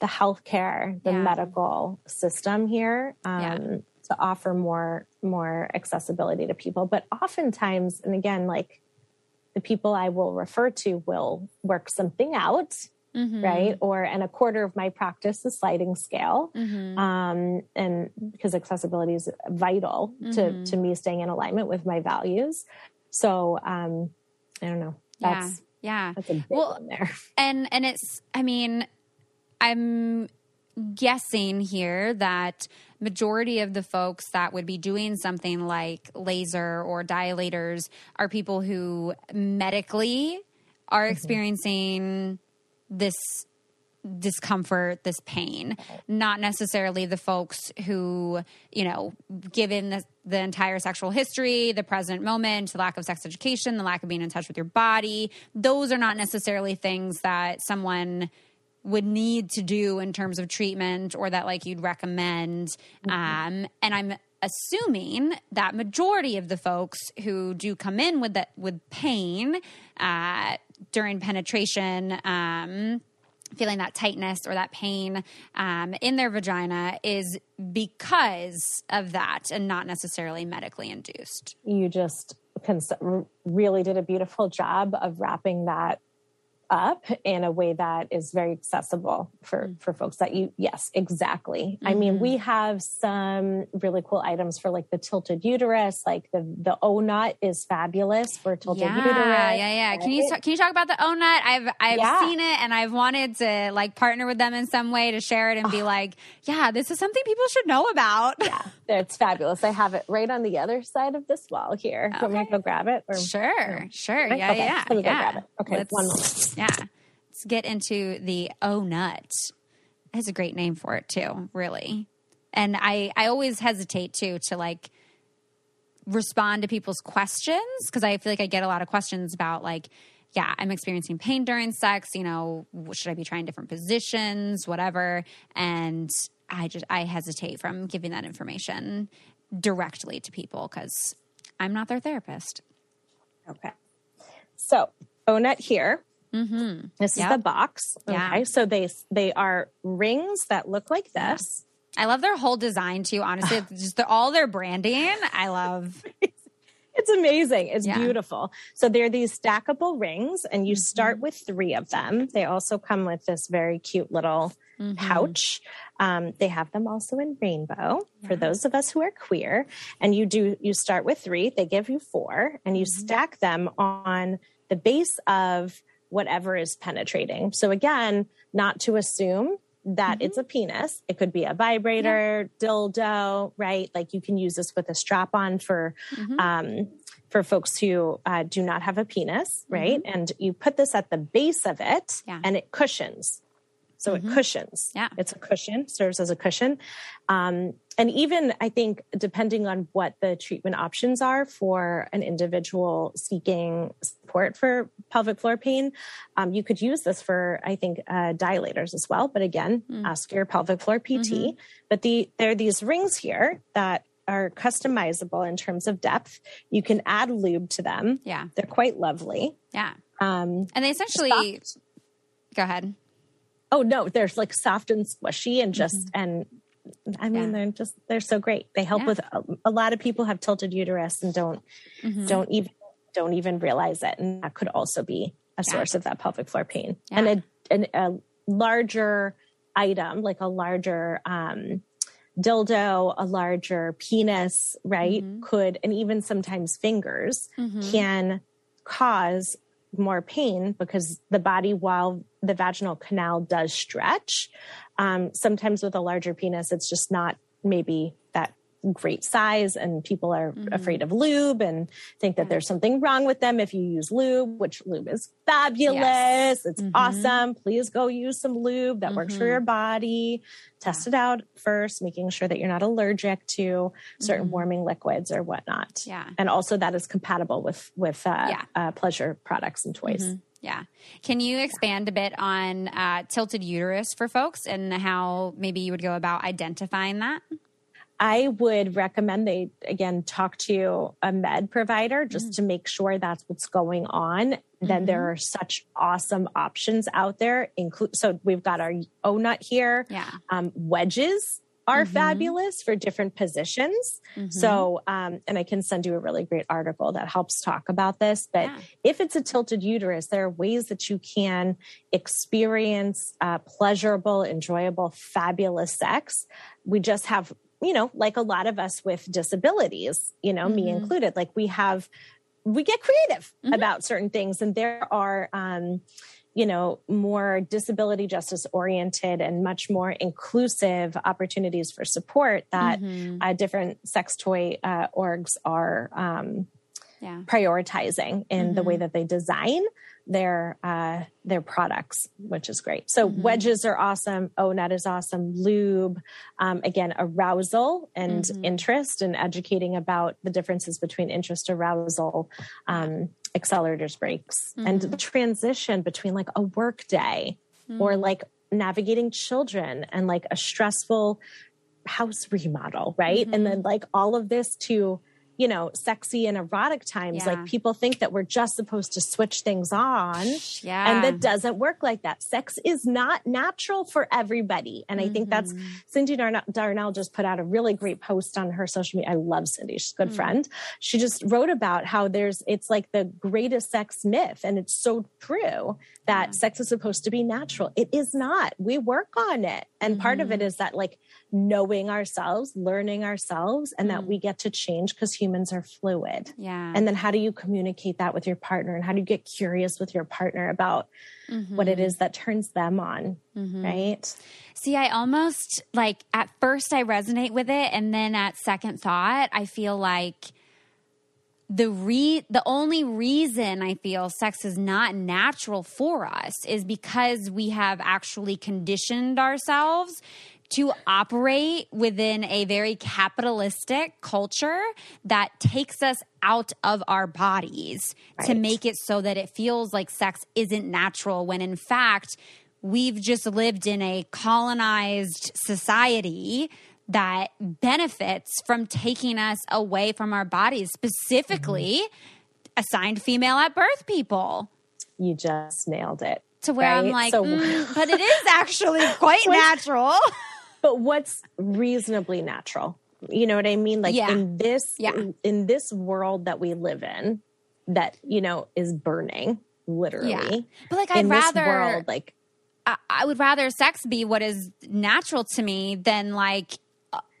the healthcare, the Yeah. medical system here um, Yeah. to offer more more accessibility to people. But oftentimes, and again, like the people I will refer to will work something out, Mm-hmm. right? Or and a quarter of my practice is sliding scale, Mm-hmm. um, and because accessibility is vital Mm-hmm. to to me staying in alignment with my values. So um, I don't know. yeah. That's Yeah. that's a big Well, there. and and it's i mean i'm guessing here that majority of the folks that would be doing something like laser or dilators are people who medically are mm-hmm. experiencing this discomfort, this pain, not necessarily the folks who, you know, given the, the entire sexual history, the present moment, the lack of sex education, the lack of being in touch with your body, those are not necessarily things that someone would need to do in terms of treatment or that like you'd recommend. Um, and I'm assuming that majority of the folks who do come in with that with pain uh, during penetration um, feeling that tightness or that pain um, in their vagina is because of that and not necessarily medically induced. you just cons- really did a beautiful job of wrapping that up in a way that is very accessible for mm. for folks that you yes exactly i mean mm-hmm. we have some really cool items for like the tilted uterus like the the Ohnut is fabulous for tilted yeah, uterus yeah, yeah. Yeah. Can you right? can you talk about the Ohnut? I've I've Yeah. seen it and I've wanted to like partner with them in some way to share it and be like, yeah, this is something people should know about. yeah it's fabulous i have it right on the other side of this wall here want me to go grab it or Sure, sure. Right? Yeah, Okay, yeah. let me go yeah. grab it. Okay, Let's, one moment. Yeah. Let's get into the Ohnut. That's a great name for it too, really. And I, I always hesitate too to like respond to people's questions because I feel like I get a lot of questions about like, yeah, I'm experiencing pain during sex. You know, should I be trying different positions, whatever? And I just I hesitate from giving that information directly to people because I'm not their therapist. Okay. So Ohnut here. Mm-hmm. This Yep. is the box. Yeah. Okay. So they they are rings that look like this. I love their whole design too. Honestly, just the, all their branding. I love. It's amazing. It's yeah. beautiful. So they're these stackable rings, and you start mm-hmm. with three of them. They also come with this very cute little mm-hmm. pouch. Um, they have them also in rainbow yeah. for those of us who are queer. And you do you start with three. They give you four, and you mm-hmm. stack them on the base of whatever is penetrating. So again, not to assume that mm-hmm. it's a penis. It could be a vibrator, yeah. dildo, right? Like you can use this with a strap on for mm-hmm. um, for folks who uh, do not have a penis, right? Mm-hmm. And you put this at the base of it, yeah. and it cushions. So it mm-hmm. cushions. Yeah, it's a cushion, serves as a cushion. Um, and even I think depending on what the treatment options are for an individual seeking support for pelvic floor pain, um, you could use this for I think uh, dilators as well. But again, mm. ask your pelvic floor PT. Mm-hmm. But the there are these rings here that are customizable in terms of depth. You can add lube to them. Yeah, they're quite lovely. Yeah, um, and they essentially. Soft. Go ahead. Oh no, they're like soft and squishy and just mm-hmm. and I mean, yeah. they're just they're so great. They help yeah. with a, a, lot of people have tilted uterus and don't mm-hmm. don't even don't even realize it, and that could also be a source yeah. of that pelvic floor pain. And a, an, a larger item, like a larger um, dildo, a larger penis, right, mm-hmm. could, and even sometimes fingers mm-hmm. can cause more pain because the body, while the vaginal canal does stretch, um, sometimes with a larger penis, it's just not maybe great size and people are mm-hmm. afraid of lube and think that there's something wrong with them if you use lube which lube is fabulous yes. it's mm-hmm. awesome please go use some lube that mm-hmm. works for your mm-hmm. body test yeah. it out first making sure that you're not allergic to certain mm-hmm. warming liquids or whatnot yeah and also that is compatible with with uh, yeah. uh, pleasure products and toys mm-hmm. Yeah. Can you expand a bit on uh, tilted uterus for folks and how maybe you would go about identifying that? I would recommend they again talk to a med provider just mm. to make sure that's what's going on. Mm-hmm. Then there are such awesome options out there. Include so we've got our Ohnut here. Yeah. Um, wedges are mm-hmm. fabulous for different positions. Mm-hmm. So, um, and I can send you a really great article that helps talk about this. But yeah. if it's a tilted uterus, there are ways that you can experience uh, pleasurable, enjoyable, fabulous sex. We just have, you know, like a lot of us with disabilities, you know, mm-hmm. me included, like we have, we get creative mm-hmm. about certain things. And there are, um, you know, more disability justice oriented and much more inclusive opportunities for support that mm-hmm. uh, different sex toy uh, orgs are um, yeah. prioritizing in the way mm-hmm. that they design their uh, their products, which is great. So mm-hmm. wedges are awesome. Ohnut is awesome. Lube, um, again, arousal and mm-hmm. interest, and educating about the differences between interest, arousal, um, accelerators, brakes, mm-hmm. and the transition between like a work day or mm-hmm. like navigating children and like a stressful house remodel, right? And mm-hmm. then like all of this to you know, sexy and erotic times. Yeah. Like people think that we're just supposed to switch things on. Yeah. And that doesn't work like that. Sex is not natural for everybody. And I mm-hmm. think that's mm-hmm. Cyndi Darnell, Darnell, just put out a really great post on her social media. I love Cyndi. She's a good mm-hmm. friend. She just wrote about how there's, it's like the greatest sex myth. And it's so true that yeah. sex is supposed to be natural. It is not. We work on it. And mm-hmm. part of it mm-hmm. that like knowing ourselves, learning ourselves, and that mm. we get to change because humans are fluid. Yeah. And then how do you communicate that with your partner? And how do you get curious with your partner about mm-hmm. what it mm-hmm. that turns them on? Mm-hmm. Right. See, I almost like at first I resonate with it. And then at second thought, I feel like the re the only reason I feel sex is not natural for us is because we have actually conditioned ourselves to operate within a very capitalistic culture that takes us out of our bodies right. to make it so that it feels like sex isn't natural when in fact we've just lived in a colonized society that benefits from taking us away from our bodies, specifically mm-hmm. assigned female at birth people. You just nailed it. To where right? I'm like, so, mm, but it is actually quite natural. but what's reasonably natural? You know what I mean? Like Yeah. in this Yeah. in, this world that we live in that, you know, is burning literally. Yeah. But like, I'd in rather, this world like I, I would rather sex be what is natural to me than like,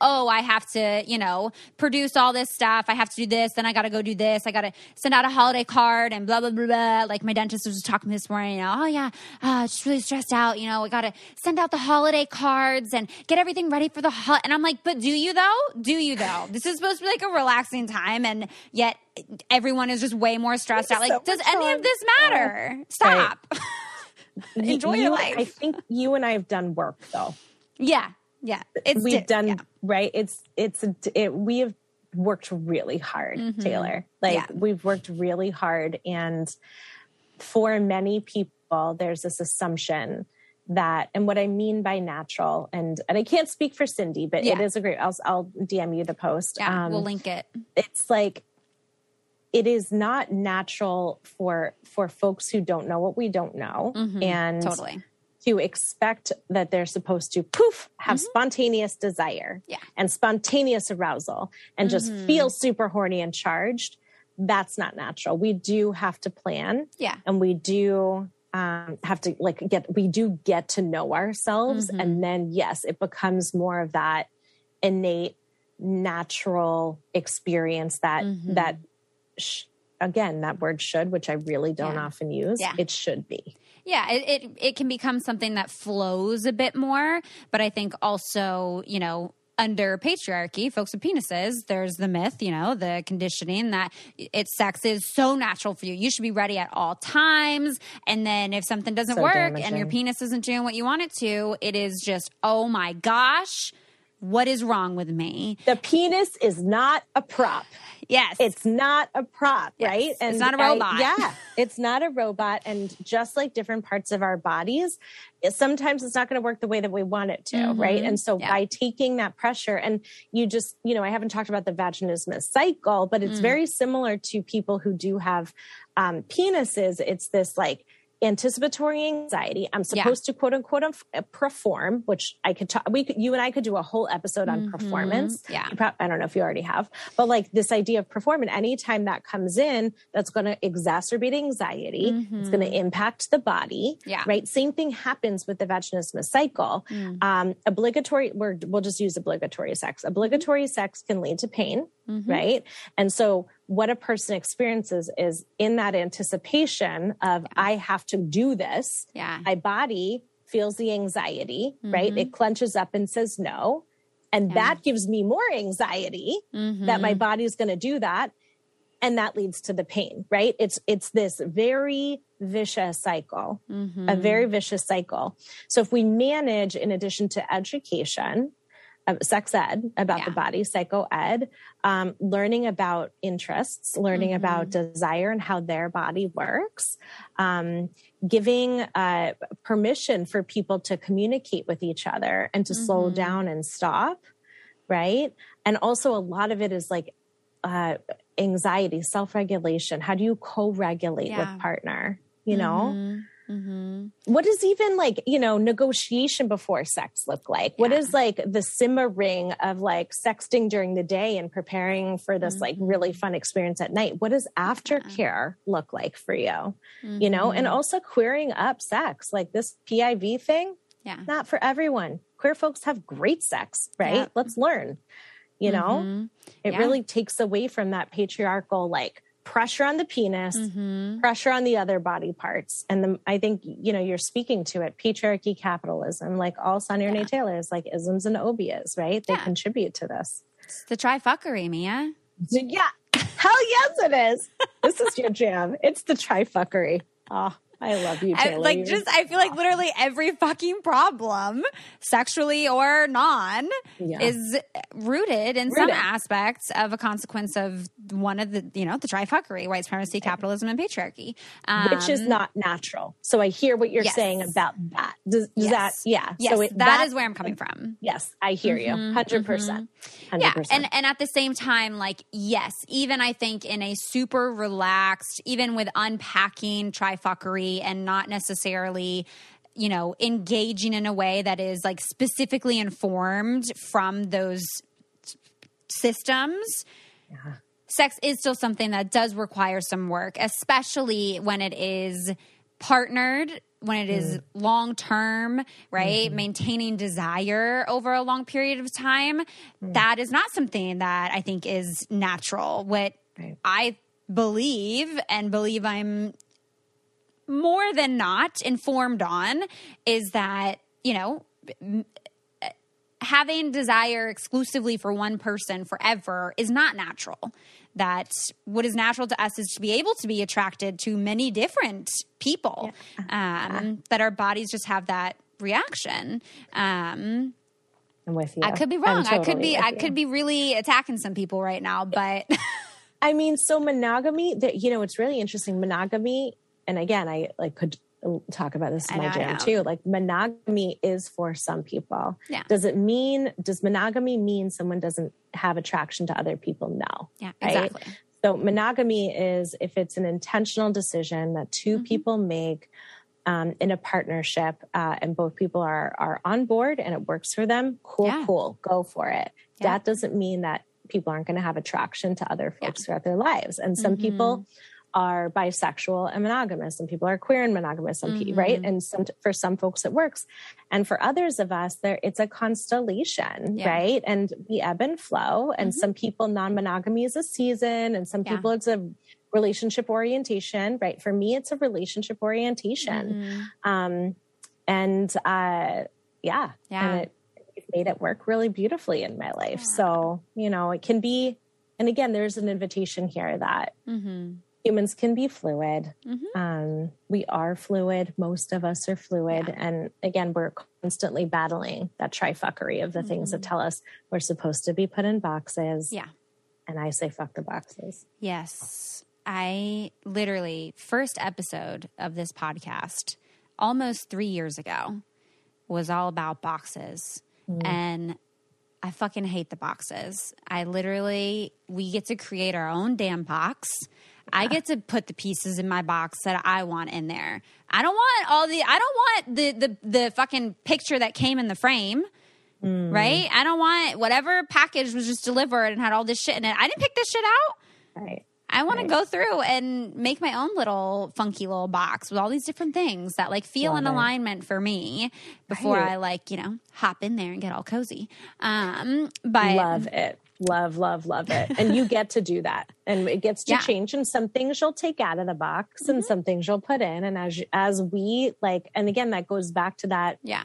oh, I have to, you know, produce all this stuff. I have to do this. Then I got to go do this. I got to send out a holiday card and blah, blah, blah, blah. Like my dentist was just talking to me this morning, you know, oh, yeah, uh, just really stressed out. You know, I got to send out the holiday cards and get everything ready for the hot. And I'm like, but do you though? Do you though? This is supposed to be like a relaxing time. And yet everyone is just way more stressed out. Like, So does any of this matter? Stop. Enjoy you, your life. I think you and I have done work though. Yeah, yeah. It's We've di- done yeah. right. It's it's it, we have worked really hard, Taylor. Like Mm-hmm. Yeah. we've worked really hard, and for many people, there's this assumption that, and what I mean by natural, and and I can't speak for Cyndi, but it Yeah. is a great. I'll I'll DM you the post. Yeah, Um, we'll link it. it's like it is not natural for for folks who don't know what we don't know and Mm-hmm. Totally. To expect that they're supposed to poof have spontaneous desire Mm-hmm. Yeah. Mm-hmm. and spontaneous arousal and just feel super horny and charged that's not natural we do have to plan Yeah. and we do um, have to like get we do get to know ourselves Mm-hmm. and then yes it becomes more of that innate natural experience that Mm-hmm. that sh- again that word should which i really don't Yeah. often use Yeah. it should be Yeah, it, it it can become something that flows a bit more, but I think also, you know, under patriarchy, folks with penises, there's the myth, you know, the conditioning that it's sex is so natural for you. You should be ready at all times. And then if something doesn't So work and your penis isn't doing what you want it to, it is just, oh my gosh, what is wrong with me? the penis is not a prop Yes. it's not a prop, Yes, right? it's not a robot. yeah, it's not a robot. And just like different parts of our bodies, sometimes it's not going to work the way that we want it to, right? And so Yeah. by taking that pressure, and you just, you know, I haven't talked about the vaginismus cycle, but it's very similar to people who do have um, penises. It's this like, anticipatory anxiety i'm supposed to quote unquote uh, perform which i could talk we could you and i could do a whole episode on mm-hmm. performance Yeah. Prob- I don't know if you already have, but like this idea of performance, anytime that comes in, that's going to exacerbate anxiety. It's going to mm-hmm. impact the body. Yeah. Right. Same thing happens with the vaginismus cycle. Mm. Um, obligatory, we're, we'll just use obligatory sex. Obligatory mm-hmm. sex can lead to pain. Right. And so what a person experiences is in that anticipation of, I have to do this yeah. my body feels the anxiety, right? Mm-hmm. It clenches up and says no. And that gives me more anxiety mm-hmm. that my body is going to do that. And that leads to the pain, right? It's, it's this very vicious cycle, a mm-hmm. very vicious cycle. So if we manage, in addition to education, sex ed about the body, psycho ed, um, learning about interests, learning about desire and how their body works, um, giving uh, permission for people to communicate with each other and to slow down and stop, right? And also, a lot of it is like uh, anxiety, self regulation. How do you co regulate Yeah. with partner? You know? Mhm. Mhm. what does even like you know negotiation before sex look like what Yeah. is like the simmering of like sexting during the day and preparing for this like Mm-hmm. really fun experience at night what does aftercare look like for you you know and Mhm. also queering up sex like this piv thing Yeah. not for everyone queer folks have great sex right Yeah. let's learn you know Mhm. it Yeah. really takes away from that patriarchal like pressure on the penis Mhm. pressure on the other body parts and the, i think you know you're speaking to it patriarchy capitalism like all sonia Yeah. renee taylors like isms and obias right they Yeah. contribute to this It's the trifuckery, Mia. yeah hell yes it is this is your jam it's the trifuckery oh i love you I, like just I feel like literally every fucking problem, sexually or non, Yeah. is rooted in some aspects of a consequence of one of the you know the trifuckery: white supremacy, capitalism, and patriarchy. which is Um, not natural so i hear what you're yes. saying about that does, does Yes. that yeah Yes, so it, that is where I'm coming from. yes i hear you 100% 100% Yeah, and and at the same time, like yes, even I think in a super relaxed, even with unpacking trifuckery and not necessarily, you know, engaging in a way that is like specifically informed from those systems, yeah. sex is still something that does require some work, especially when it is partnered when it is mm. long term, right? Mm-hmm. Maintaining desire over a long period of time, mm. that is not something that I think is natural. What right. I believe and believe I'm more than not informed on is that, you know, having desire exclusively for one person forever is not natural. That what is natural to us is to be able to be attracted to many different people. Yeah. Um, that our bodies just have that reaction. Um, I'm with you. I could be wrong. Totally I could be. I could be really attacking some people right now, but. I mean, so monogamy. That you know, it's really interesting. Monogamy, and again, I like could talk about this in my jam too. Like monogamy is for some people. Yeah. Does it mean does monogamy mean someone doesn't have attraction to other people? No. Yeah, exactly. So monogamy is if it's an intentional decision that 2 mm-hmm. people make um, in a partnership uh, and both people are are on board and it works for them. Cool, yeah. cool, go for it. Yeah. That doesn't mean that people aren't going to have attraction to other folks yeah. throughout their lives. And some mm-hmm. people are bisexual and monogamous and people are queer and monogamous and mm-hmm. right and some for some folks it works and for others of us there it's a constellation yeah. right and we ebb and flow and mm-hmm. some people non-monogamy is a season and some yeah. people it's a relationship orientation right for me it's a relationship orientation mm-hmm. um and uh yeah yeah and it, it made it work really beautifully in my life yeah. so you know it can be and again there's an invitation here that mm-hmm humans can be fluid. Mm-hmm. Um, we are fluid. Most of us are fluid. Yeah. And again, we're constantly battling that trifuckery of the mm-hmm. things that mm-hmm. tell us we're supposed to be put in boxes. Yeah. And I say, fuck the boxes. Yes. I literally, first episode of this podcast, almost three years ago, was all about boxes. Mm-hmm. And I fucking hate the boxes. I literally, we get to create our own damn box I get to put the pieces in my box that I want in there. I don't want all the I don't want the the the fucking picture that came in the frame. Mm. Right? I don't want whatever package was just delivered and had all this shit in it. I didn't pick this shit out. Right. I want right. to go through and make my own little funky little box with all these different things that like feel Love in alignment for me before right. I like, you know, hop in there and get all cozy. Um, but love it love, love, love it. And you get to do that. And it gets to yeah. change. And some things you'll take out of the box mm-hmm. and some things you'll put in. And as as we like, and again, that goes back to that yeah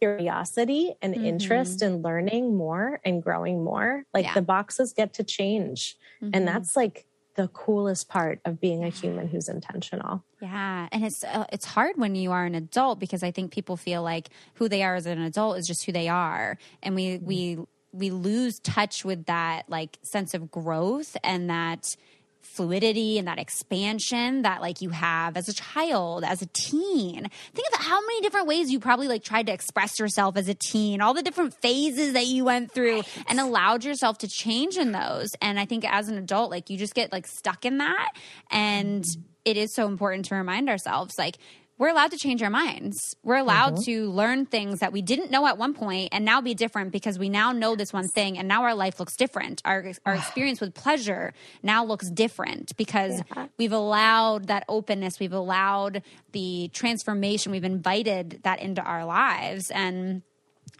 curiosity and mm-hmm. interest in learning more and growing more. Like yeah. the boxes get to change. Mm-hmm. And that's like the coolest part of being a human who's intentional. Yeah, and it's uh, it's hard when you are an adult because I think people feel like who they are as an adult is just who they are, and we mm-hmm. we we lose touch with that like sense of growth and that fluidity and that expansion that like you have as a child as a teen. Think of how many different ways you probably like tried to express yourself as a teen all the different phases that you went through right. and allowed yourself to change in those. And i think as an adult like you just get like stuck in that. And mm-hmm. it is so important to remind ourselves like we're allowed to change our minds. We're allowed mm-hmm. to learn things that we didn't know at one point and now be different because we now know this one thing and now our life looks different. Our our experience with pleasure now looks different because yeah. we've allowed that openness, we've allowed the transformation, we've invited that into our lives and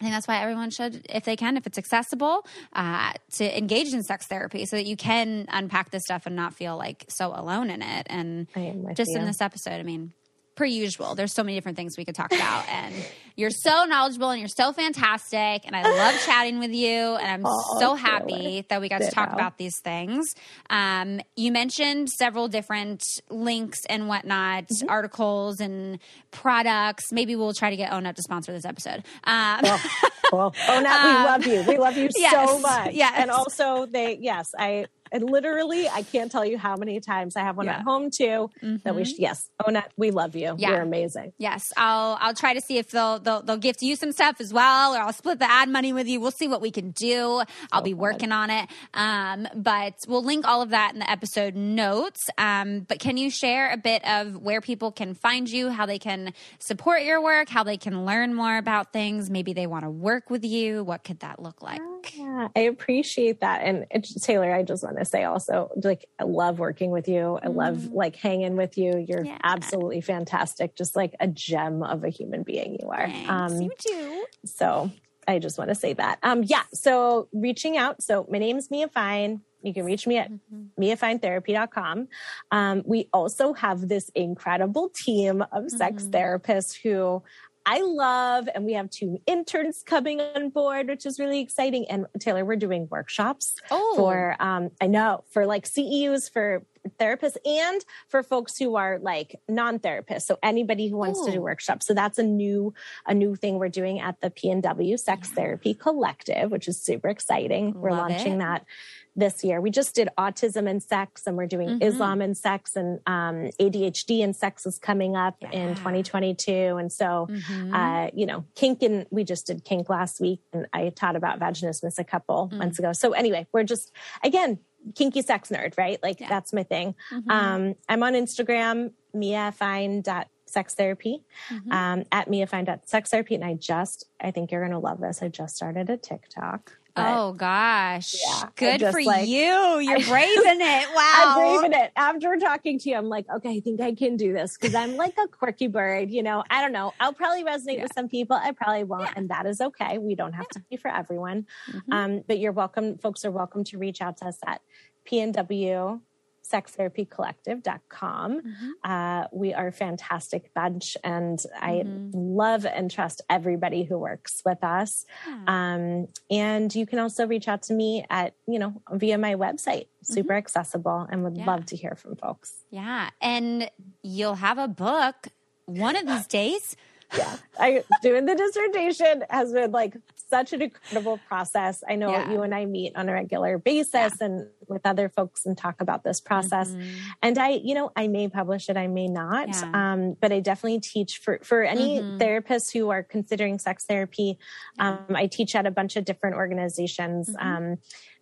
I think that's why everyone should, if they can, if it's accessible, uh, to engage in sex therapy so that you can unpack this stuff and not feel like so alone in it. And just you. in this episode, I mean, per usual. There's so many different things we could talk about. And you're so knowledgeable and you're so fantastic. And I love chatting with you. And I'm oh, so happy that we got to talk about these things. Um, you mentioned several different links and whatnot, mm-hmm. articles and products. Maybe we'll try to get Ohnut to sponsor this episode. Um, cool. cool. Ohnut, we um, love you. We love you yes, so much. Yes. And also, they, yes, I, And literally, I can't tell you how many times I have one Yeah. at home too. That we, Mhm. sh- yes, Ona, we love you. Yeah. You're amazing. Yes, I'll I'll try to see if they'll, they'll they'll gift you some stuff as well, or I'll split the ad money with you. We'll see what we can do. I'll be fun. working on it. Um, but we'll link all of that in the episode notes. Um, but can you share a bit of where people can find you, how they can support your work, how they can learn more about things? Maybe they want to work with you. What could that look like? Yeah, I appreciate that. And it's, Taylor, I just want to say also, like, I love working with you. I love like hanging with you. You're. Yeah. absolutely fantastic. Just like a gem of a human being you are. Um, you too. So I just want to say that. Um, yeah. So reaching out. So my name's Mia Fine. You can reach me at miafinetherapy.com. Um, we also have this incredible team of sex Mhm. therapists who I love, and we have two interns coming on board, which is really exciting. And Taylor, we're doing workshops Oh, for um i know for like ceus for therapists and for folks who are like non-therapists so anybody who wants to do workshops so that's a new a new thing we're doing at the PNW sex Yeah. therapy collective which is super exciting we're launching it. that this year we just did autism and sex and we're doing Mhm. islam and sex and um, adhd and sex is coming up Yeah. in 2022 and so Mhm. uh, you know, kink and we just did kink last week and I taught about vaginismus a couple Mm. months ago. So anyway, we're just again, kinky sex nerd, right? Like Yeah. that's my thing. Mhm. Um, I'm on Instagram, miafine.sex therapy, Mhm. um, at therapy. And I just, I think you're going to love this. I just started a TikTok. But Oh gosh. Yeah, Good just, for like- you. You're braving it. Wow. I'm braving it. After talking to you, I'm like, okay, I think I can do this because I'm like a quirky bird. You know, I don't know. I'll probably resonate Yeah. with some people. I probably won't, Yeah. and that is okay. We don't have to be for everyone. Mhm. Um, but you're welcome. Folks are welcome to reach out to us at PNW sextherapycollective.com. Mhm. Uh, we are a fantastic bunch, and I Mhm. love and trust everybody who works with us. Yeah. Um, and you can also reach out to me at, you know, via my website, super accessible, and would Mm-hmm. Yeah. love to hear from folks. Yeah. And you'll have a book one of these days. Yeah. I doing the dissertation has been like such an incredible process. I know Yeah. you and I meet on a regular basis and with other folks and talk about this process. Mhm. And I, you know, I may publish it, I may not. Yeah. Um, but I definitely teach for for any Mhm. therapists who are considering sex therapy. Um, I teach at a bunch of different organizations. Mhm. Um,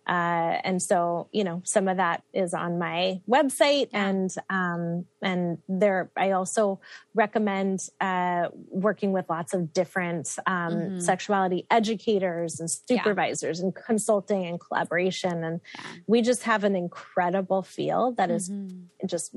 uh, and so, you know, some of that is on my website, and um, and there, I also recommend uh, working with lots of different um, Mhm. sexuality educators and Yeah. supervisors and consulting and collaboration, and Yeah. we just have an incredible field that is Mhm. just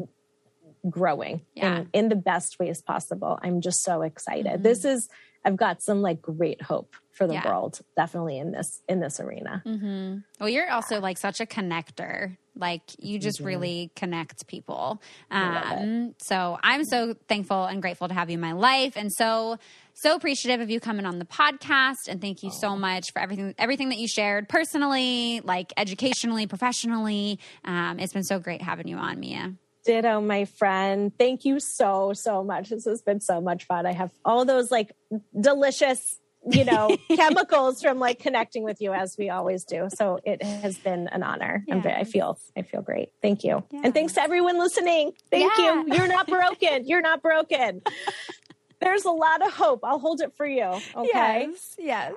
growing Yeah. in, in the best ways possible. I'm just so excited. Mhm. This is I've got some like great hope for the Yeah. world, definitely in this in this arena. Mm-hmm. Well, you're also like such a connector. Like you just Mhm. really connect people. I love it. Um, so I'm so thankful and grateful to have you in my life, and so so appreciative of you coming on the podcast. And thank you so much for everything everything that you shared personally, like educationally, professionally. Um, it's been so great having you on, Mia. Ditto, my friend. Thank you so, so much. This has been so much fun. I have all those like delicious, you know, chemicals from like connecting with you as we always do. So it has been an honor. I'm very, I feel, I feel great. Thank you. Yeah. And thanks to everyone listening. Thank Yeah. you. You're not broken. You're not broken. There's a lot of hope. I'll hold it for you. Okay. Yes. Yes.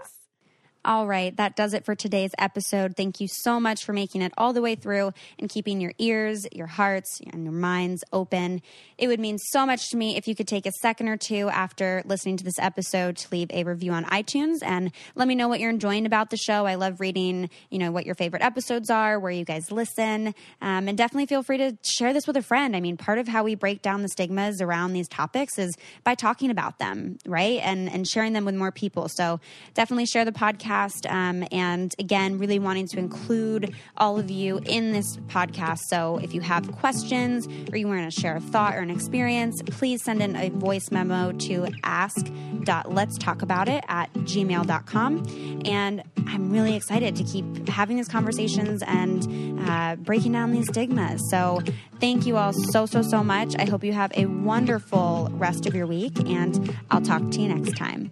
All right, that does it for today's episode. Thank you so much for making it all the way through and keeping your ears, your hearts, and your minds open. It would mean so much to me if you could take a second or two after listening to this episode to leave a review on iTunes and let me know what you're enjoying about the show. I love reading, you know, what your favorite episodes are, where you guys listen, um, and definitely feel free to share this with a friend. I mean, part of how we break down the stigmas around these topics is by talking about them, right, and and sharing them with more people. So definitely share the podcast. Um, and again, really wanting to include all of you in this podcast. So if you have questions or you want to share a thought or an experience, please send in a voice memo to ask.letstalkabout.it at gmail.com. And I'm really excited to keep having these conversations and uh, breaking down these stigmas. So thank you all so, so, so much. I hope you have a wonderful rest of your week, and I'll talk to you next time.